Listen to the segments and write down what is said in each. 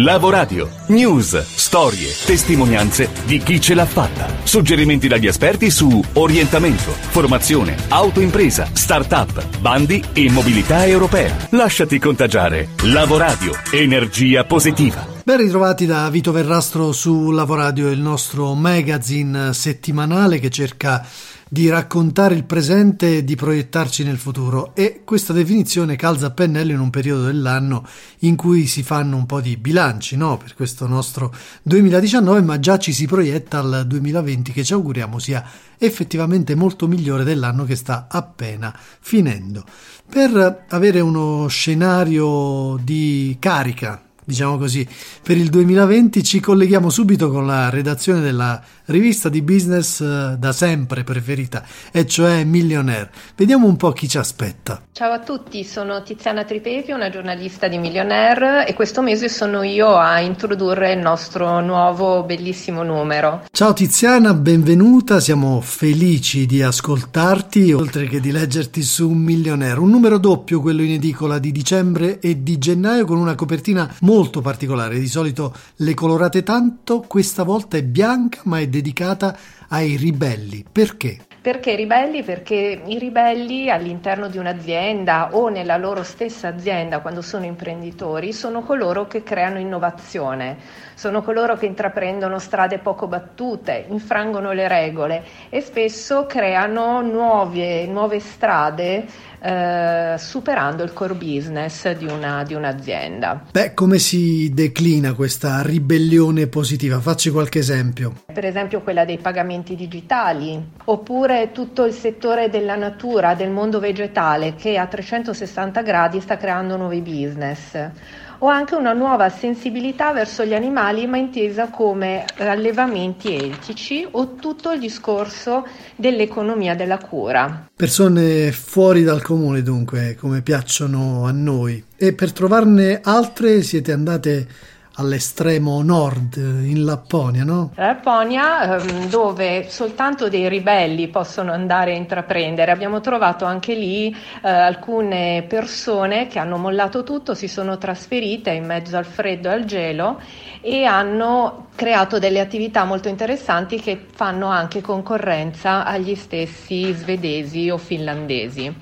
Lavoradio. News, storie, testimonianze di chi ce l'ha fatta. Suggerimenti dagli esperti su orientamento, formazione, autoimpresa, start-up, bandi e mobilità europea. Lasciati contagiare. Lavoradio. Energia positiva. Ben ritrovati da Vito Verrastro su Lavoradio, il nostro magazine settimanale che cerca di raccontare il presente e di proiettarci nel futuro e questa definizione calza a pennello in un periodo dell'anno in cui si fanno un po' di bilanci no? per questo nostro 2019 ma già ci si proietta al 2020 che ci auguriamo sia effettivamente molto migliore dell'anno che sta appena finendo. Per avere uno scenario di carica diciamo così, per il 2020 ci colleghiamo subito con la redazione della rivista di business eh, da sempre preferita, e cioè Millionaire. Vediamo un po' chi ci aspetta. Ciao a tutti, sono Tiziana Tripevi, una giornalista di Millionaire e questo mese sono io a introdurre il nostro nuovo bellissimo numero. Ciao Tiziana, benvenuta, siamo felici di ascoltarti oltre che di leggerti su Millionaire. Un numero doppio, quello in edicola di dicembre e di gennaio con una copertina molto molto particolare. Di solito le colorate tanto, questa volta è bianca ma è dedicata ai ribelli. Perché? Perché ribelli? Perché i ribelli all'interno di un'azienda o nella loro stessa azienda, quando sono imprenditori, sono coloro che creano innovazione, sono coloro che intraprendono strade poco battute, infrangono le regole e spesso creano nuove, nuove strade eh, superando il core business di, una, di un'azienda. Beh, come si declina questa ribellione positiva? Facci qualche esempio. Per esempio quella dei pagamenti digitali, oppure tutto il settore della natura, del mondo vegetale che a 360 gradi sta creando nuovi business o anche una nuova sensibilità verso gli animali, ma intesa come allevamenti etici o tutto il discorso dell'economia della cura. Persone fuori dal comune, dunque, come piacciono a noi. E per trovarne altre siete andate all'estremo nord, in Lapponia, no? Lapponia, ehm, dove soltanto dei ribelli possono andare a intraprendere. Abbiamo trovato anche lì eh, alcune persone che hanno mollato tutto, si sono trasferite in mezzo al freddo e al gelo e hanno creato delle attività molto interessanti che fanno anche concorrenza agli stessi svedesi o finlandesi.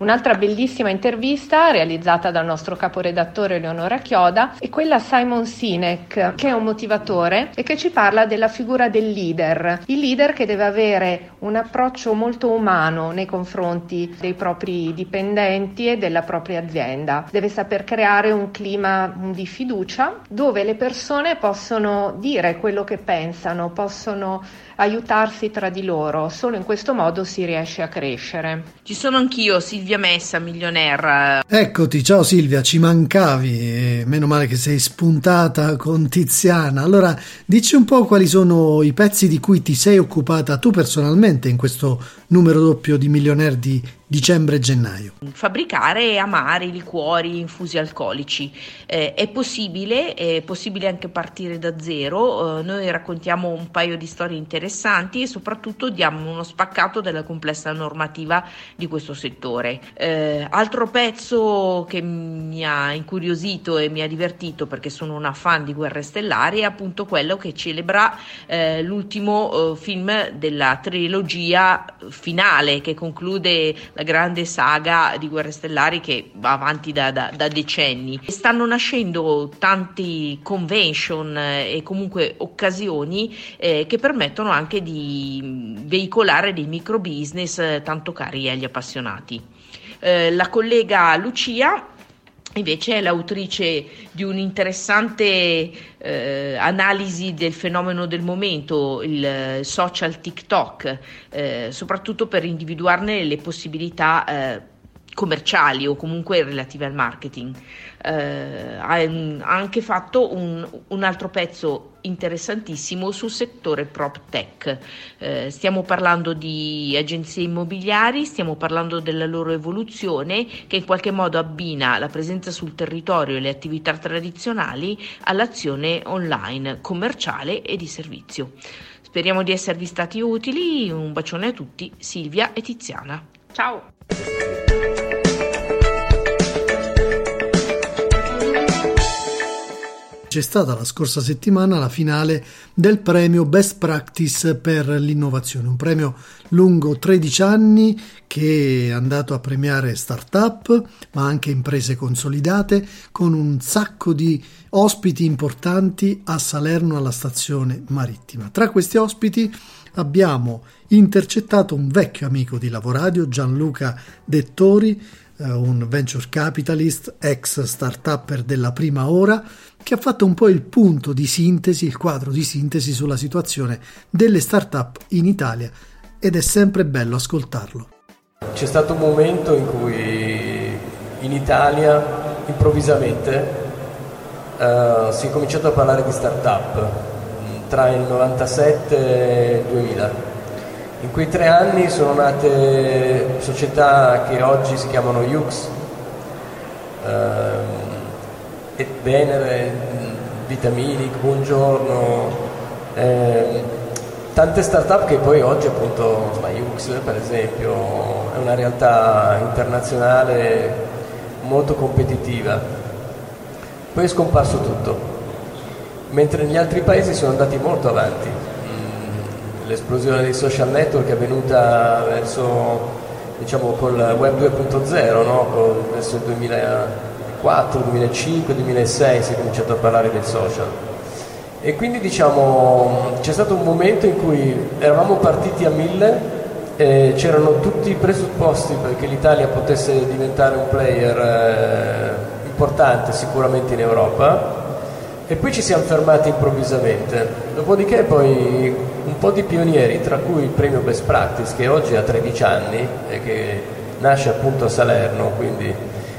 Un'altra bellissima intervista realizzata dal nostro caporedattore Leonora Chioda è quella a Simon Sinek, che è un motivatore e che ci parla della figura del leader. Il leader che deve avere un approccio molto umano nei confronti dei propri dipendenti e della propria azienda. Deve saper creare un clima di fiducia dove le persone possono dire quello che pensano, possono aiutarsi tra di loro. Solo in questo modo si riesce a crescere. Ci sono anch'io, Silvia Messa, milionaire. Eccoti, ciao Silvia, ci mancavi. Meno male che sei spuntata con Tiziana. Allora, dici un po' quali sono i pezzi di cui ti sei occupata tu personalmente in questo numero doppio di Millionaire di dicembre e gennaio. Fabbricare amari, liquori, infusi alcolici. Eh, è possibile, è possibile anche partire da zero. Eh, noi raccontiamo un paio di storie interessanti e soprattutto diamo uno spaccato della complessa normativa di questo settore. Eh, altro pezzo che mi ha incuriosito e mi ha divertito perché sono una fan di Guerre Stellari è appunto quello che celebra eh, l'ultimo eh, film della trilogia finale che conclude la grande saga di Guerre Stellari che va avanti da, da, da decenni. Stanno nascendo tanti convention eh, e comunque occasioni eh, che permettono anche di veicolare dei micro business eh, tanto cari agli appassionati. Eh, la collega Lucia Invece è l'autrice di un'interessante eh, analisi del fenomeno del momento, il social TikTok, eh, soprattutto per individuarne le possibilità eh, commerciali o comunque relative al marketing. Eh, ha anche fatto un, un, altro pezzo interessantissimo sul settore prop tech. Eh, stiamo parlando di agenzie immobiliari, stiamo parlando della loro evoluzione che in qualche modo abbina la presenza sul territorio e le attività tradizionali all'azione online, commerciale e di servizio. Speriamo di esservi stati utili, un bacione a tutti, Silvia e Tiziana. Ciao! C'è stata la scorsa settimana la finale del premio Best Practice per l'innovazione, un premio lungo 13 anni che è andato a premiare start-up ma anche imprese consolidate con un sacco di ospiti importanti a Salerno alla stazione marittima. Tra questi ospiti abbiamo intercettato un vecchio amico di Lavoradio, Gianluca Dettori, un venture capitalist, ex start-upper della prima ora, che ha fatto un po' il punto di sintesi, il quadro di sintesi sulla situazione delle start-up in Italia ed è sempre bello ascoltarlo. C'è stato un momento in cui in Italia improvvisamente uh, si è cominciato a parlare di start-up tra il 97 e il 2000 in quei tre anni sono nate società che oggi si chiamano Yux, eh, Venere, Vitaminic, Buongiorno, eh, tante start-up che poi oggi appunto, insomma, Yux per esempio, è una realtà internazionale molto competitiva. Poi è scomparso tutto, mentre negli altri paesi sono andati molto avanti l'esplosione dei social network è avvenuta verso, diciamo, col web 2.0, no? verso il 2004, 2005, 2006 si è cominciato a parlare del social. E quindi diciamo, c'è stato un momento in cui eravamo partiti a mille, c'erano tutti i presupposti perché l'Italia potesse diventare un player eh, importante sicuramente in Europa e poi ci siamo fermati improvvisamente. Dopodiché poi un po' di pionieri, tra cui il premio Best Practice che oggi ha 13 anni e che nasce appunto a Salerno, quindi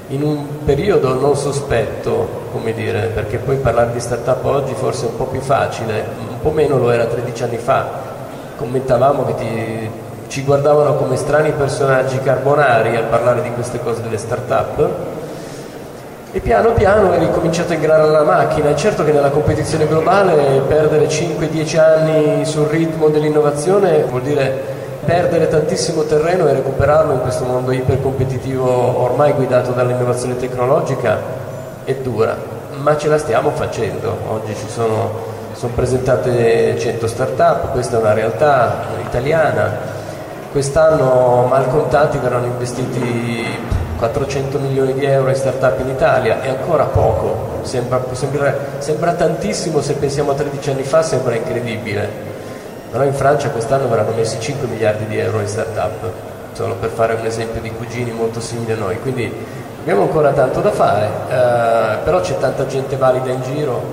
in un periodo non sospetto, come dire, perché poi parlare di startup oggi forse è un po' più facile, un po' meno lo era 13 anni fa. Commentavamo che ti, ci guardavano come strani personaggi carbonari a parlare di queste cose delle startup e piano piano è ricominciato a ingrare la macchina. È certo che nella competizione globale perdere 5-10 anni sul ritmo dell'innovazione vuol dire perdere tantissimo terreno e recuperarlo in questo mondo ipercompetitivo ormai guidato dall'innovazione tecnologica è dura, ma ce la stiamo facendo. Oggi ci sono, sono presentate 100 start-up, questa è una realtà italiana. Quest'anno mal contati verranno investiti 400 milioni di euro in start-up in Italia è ancora poco, sembra, sembra, sembra, tantissimo se pensiamo a 13 anni fa, sembra incredibile. Però in Francia quest'anno verranno messi 5 miliardi di euro in start-up, solo per fare un esempio di cugini molto simili a noi. Quindi abbiamo ancora tanto da fare, eh, però c'è tanta gente valida in giro,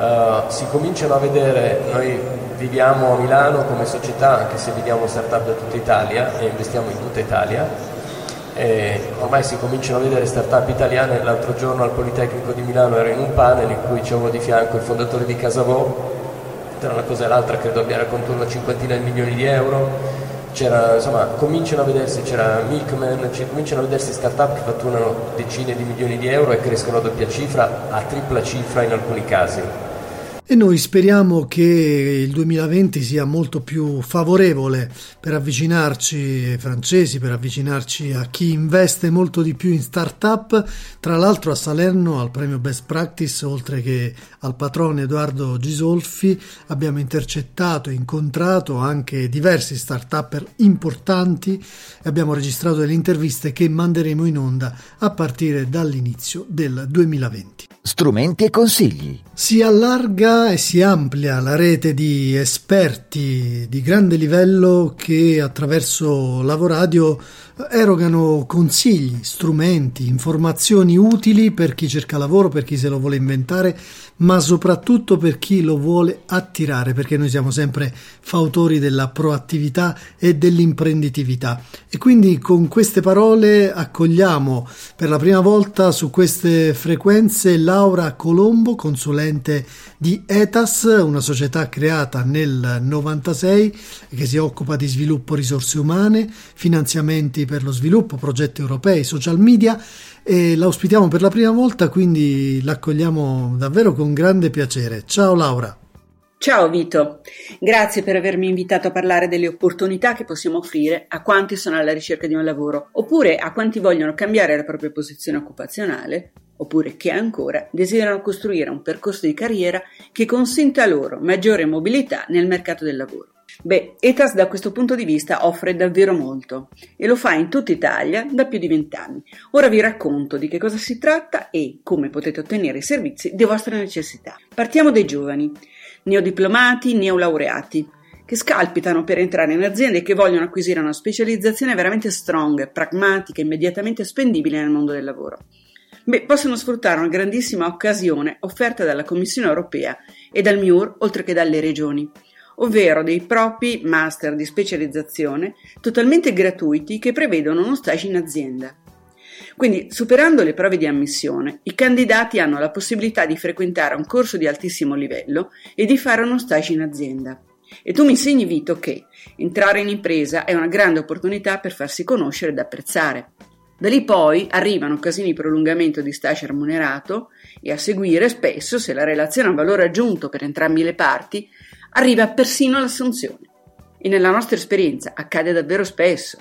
eh, si cominciano a vedere, noi viviamo a Milano come società, anche se viviamo start-up da tutta Italia e investiamo in tutta Italia, e ormai si cominciano a vedere start-up italiane, l'altro giorno al Politecnico di Milano ero in un panel in cui c'avevo di fianco il fondatore di Casavò, tra una cosa e l'altra credo abbia raccontato una cinquantina di milioni di euro, c'era, insomma, cominciano a vedersi, c'era Milkman, cominciano a vedersi start-up che fatturano decine di milioni di euro e crescono a doppia cifra, a tripla cifra in alcuni casi. E noi speriamo che il 2020 sia molto più favorevole per avvicinarci ai francesi, per avvicinarci a chi investe molto di più in start-up. Tra l'altro a Salerno al premio Best Practice, oltre che al patrone Edoardo Gisolfi, abbiamo intercettato e incontrato anche diversi start-upper importanti e abbiamo registrato delle interviste che manderemo in onda a partire dall'inizio del 2020. Strumenti e consigli. Si allarga e si amplia la rete di esperti di grande livello che attraverso Lavoradio erogano consigli, strumenti, informazioni utili per chi cerca lavoro, per chi se lo vuole inventare, ma soprattutto per chi lo vuole attirare, perché noi siamo sempre fautori della proattività e dell'imprenditività. E quindi con queste parole accogliamo per la prima volta su queste frequenze Laura Colombo, consulente di ETAS, una società creata nel 96 che si occupa di sviluppo risorse umane, finanziamenti per lo sviluppo, progetti europei, social media e la ospitiamo per la prima volta, quindi l'accogliamo davvero con grande piacere. Ciao Laura. Ciao Vito, grazie per avermi invitato a parlare delle opportunità che possiamo offrire a quanti sono alla ricerca di un lavoro oppure a quanti vogliono cambiare la propria posizione occupazionale oppure che ancora desiderano costruire un percorso di carriera che consenta loro maggiore mobilità nel mercato del lavoro. Beh, ETAS da questo punto di vista offre davvero molto e lo fa in tutta Italia da più di vent'anni. Ora vi racconto di che cosa si tratta e come potete ottenere i servizi di vostra necessità. Partiamo dai giovani, neodiplomati, neolaureati, che scalpitano per entrare in aziende e che vogliono acquisire una specializzazione veramente strong, pragmatica, immediatamente spendibile nel mondo del lavoro. Beh, possono sfruttare una grandissima occasione offerta dalla Commissione europea e dal MIUR, oltre che dalle regioni ovvero dei propri master di specializzazione totalmente gratuiti che prevedono uno stage in azienda. Quindi, superando le prove di ammissione, i candidati hanno la possibilità di frequentare un corso di altissimo livello e di fare uno stage in azienda. E tu mi insegni, Vito, che entrare in impresa è una grande opportunità per farsi conoscere ed apprezzare. Da lì poi arrivano occasioni di prolungamento di stage remunerato e a seguire, spesso, se la relazione ha valore aggiunto per entrambi le parti, arriva persino l'assunzione. E nella nostra esperienza accade davvero spesso.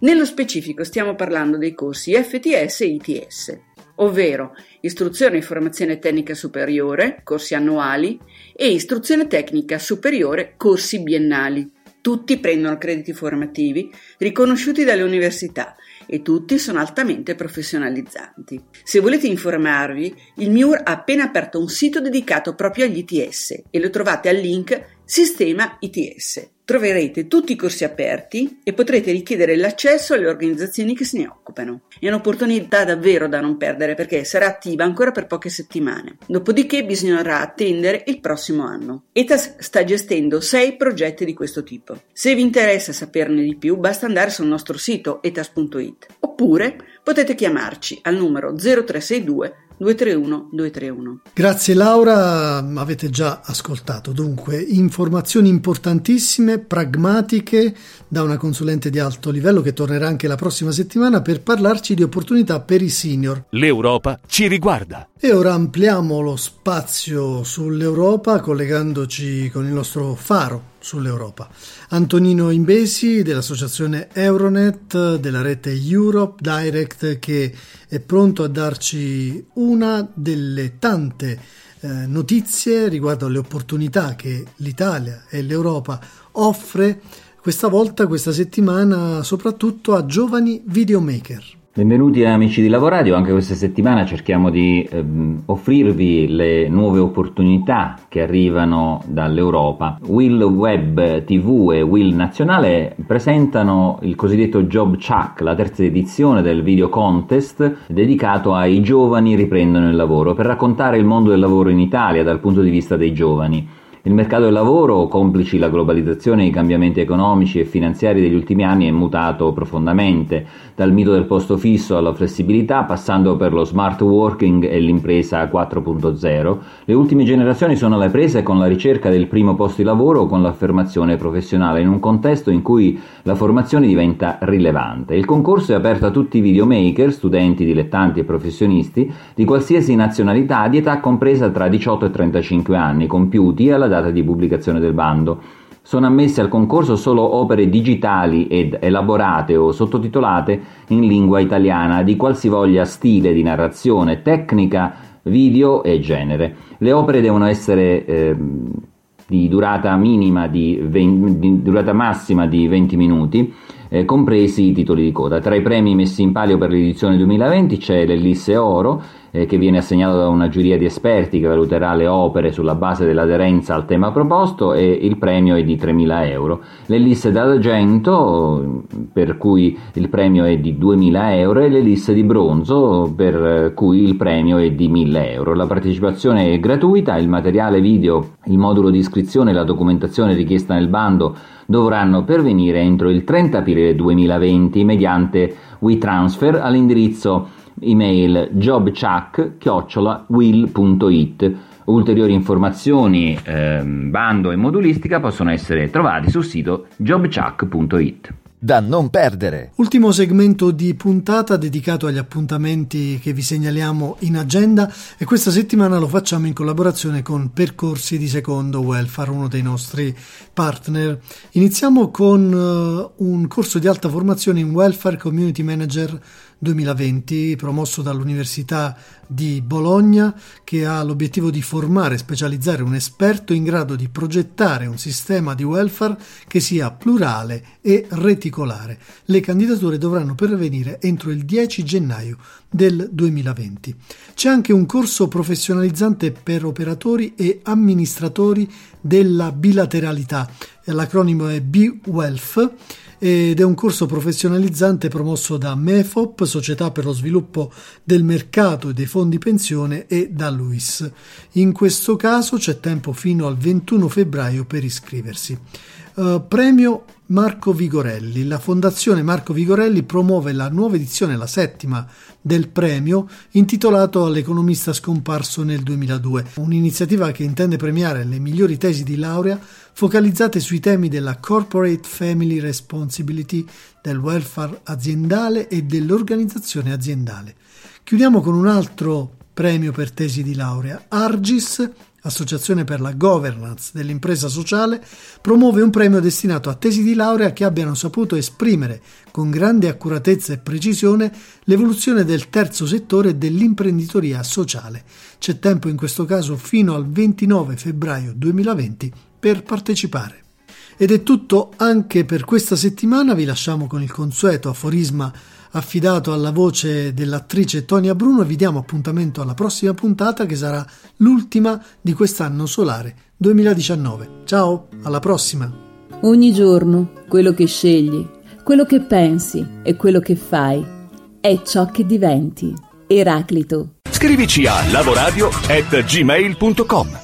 Nello specifico stiamo parlando dei corsi FTS e ITS, ovvero istruzione e formazione tecnica superiore, corsi annuali, e istruzione tecnica superiore, corsi biennali. Tutti prendono crediti formativi riconosciuti dalle università e tutti sono altamente professionalizzanti. Se volete informarvi, il MIUR ha appena aperto un sito dedicato proprio agli ITS e lo trovate al link Sistema ITS. Troverete tutti i corsi aperti e potrete richiedere l'accesso alle organizzazioni che se ne occupano. È un'opportunità davvero da non perdere perché sarà attiva ancora per poche settimane. Dopodiché bisognerà attendere il prossimo anno. ETAS sta gestendo sei progetti di questo tipo. Se vi interessa saperne di più basta andare sul nostro sito etas.it oppure potete chiamarci al numero 0362 231 231. Grazie Laura, avete già ascoltato. Dunque, informazioni importantissime, pragmatiche da una consulente di alto livello che tornerà anche la prossima settimana per parlarci di opportunità per i senior. L'Europa ci riguarda. E ora ampliamo lo spazio sull'Europa collegandoci con il nostro faro sull'Europa. Antonino Imbesi dell'associazione Euronet della rete Europe Direct che è pronto a darci una delle tante eh, notizie riguardo alle opportunità che l'Italia e l'Europa offre questa volta, questa settimana, soprattutto a giovani videomaker. Benvenuti amici di Lavoradio, anche questa settimana cerchiamo di ehm, offrirvi le nuove opportunità che arrivano dall'Europa. Will Web TV e Will Nazionale presentano il cosiddetto Job Chuck, la terza edizione del video contest dedicato ai giovani riprendono il lavoro, per raccontare il mondo del lavoro in Italia dal punto di vista dei giovani. Il mercato del lavoro, complici la globalizzazione e i cambiamenti economici e finanziari degli ultimi anni, è mutato profondamente, dal mito del posto fisso alla flessibilità, passando per lo smart working e l'impresa 4.0. Le ultime generazioni sono alle prese con la ricerca del primo posto di lavoro o con l'affermazione professionale, in un contesto in cui la formazione diventa rilevante. Il concorso è aperto a tutti i videomaker, studenti, dilettanti e professionisti di qualsiasi nazionalità di età compresa tra 18 e 35 anni, compiuti alla data di pubblicazione del bando. Sono ammesse al concorso solo opere digitali ed elaborate o sottotitolate in lingua italiana di qualsivoglia stile di narrazione, tecnica, video e genere. Le opere devono essere eh, di durata minima di, 20, di durata massima di 20 minuti eh, compresi i titoli di coda. Tra i premi messi in palio per l'edizione 2020 c'è l'Ellisse Oro, eh, che viene assegnato da una giuria di esperti che valuterà le opere sulla base dell'aderenza al tema proposto e il premio è di 3.000 euro. L'Ellisse d'argento, per cui il premio è di 2.000 euro, e l'Ellisse di bronzo, per cui il premio è di 1.000 euro. La partecipazione è gratuita, il materiale video, il modulo di iscrizione e la documentazione richiesta nel bando dovranno pervenire entro il 30 aprile 2020 mediante WeTransfer all'indirizzo email jobchuck.will.it. Ulteriori informazioni, eh, bando e modulistica possono essere trovati sul sito jobchuck.it da non perdere. Ultimo segmento di puntata dedicato agli appuntamenti che vi segnaliamo in agenda e questa settimana lo facciamo in collaborazione con Percorsi di Secondo Welfare, uno dei nostri partner. Iniziamo con uh, un corso di alta formazione in Welfare Community Manager 2020 promosso dall'Università di Bologna che ha l'obiettivo di formare e specializzare un esperto in grado di progettare un sistema di welfare che sia plurale e reticolare. Le candidature dovranno pervenire entro il 10 gennaio del 2020. C'è anche un corso professionalizzante per operatori e amministratori della bilateralità, l'acronimo è BWELF ed è un corso professionalizzante promosso da MEFOP, Società per lo sviluppo del mercato e dei fondi pensione, e da LUIS. In questo caso c'è tempo fino al 21 febbraio per iscriversi. Uh, premio Marco Vigorelli. La Fondazione Marco Vigorelli promuove la nuova edizione, la settima del premio, intitolato all'economista scomparso nel 2002, un'iniziativa che intende premiare le migliori tesi di laurea focalizzate sui temi della corporate family responsibility, del welfare aziendale e dell'organizzazione aziendale. Chiudiamo con un altro premio per tesi di laurea, Argis Associazione per la Governance dell'impresa sociale, promuove un premio destinato a tesi di laurea che abbiano saputo esprimere con grande accuratezza e precisione l'evoluzione del terzo settore dell'imprenditoria sociale. C'è tempo in questo caso fino al 29 febbraio 2020 per partecipare. Ed è tutto anche per questa settimana, vi lasciamo con il consueto aforisma affidato alla voce dell'attrice Tonia Bruno e vi diamo appuntamento alla prossima puntata che sarà l'ultima di quest'anno solare 2019. Ciao, alla prossima! Ogni giorno quello che scegli, quello che pensi e quello che fai è ciò che diventi. Eraclito. Scrivici a lavoradio@gmail.com.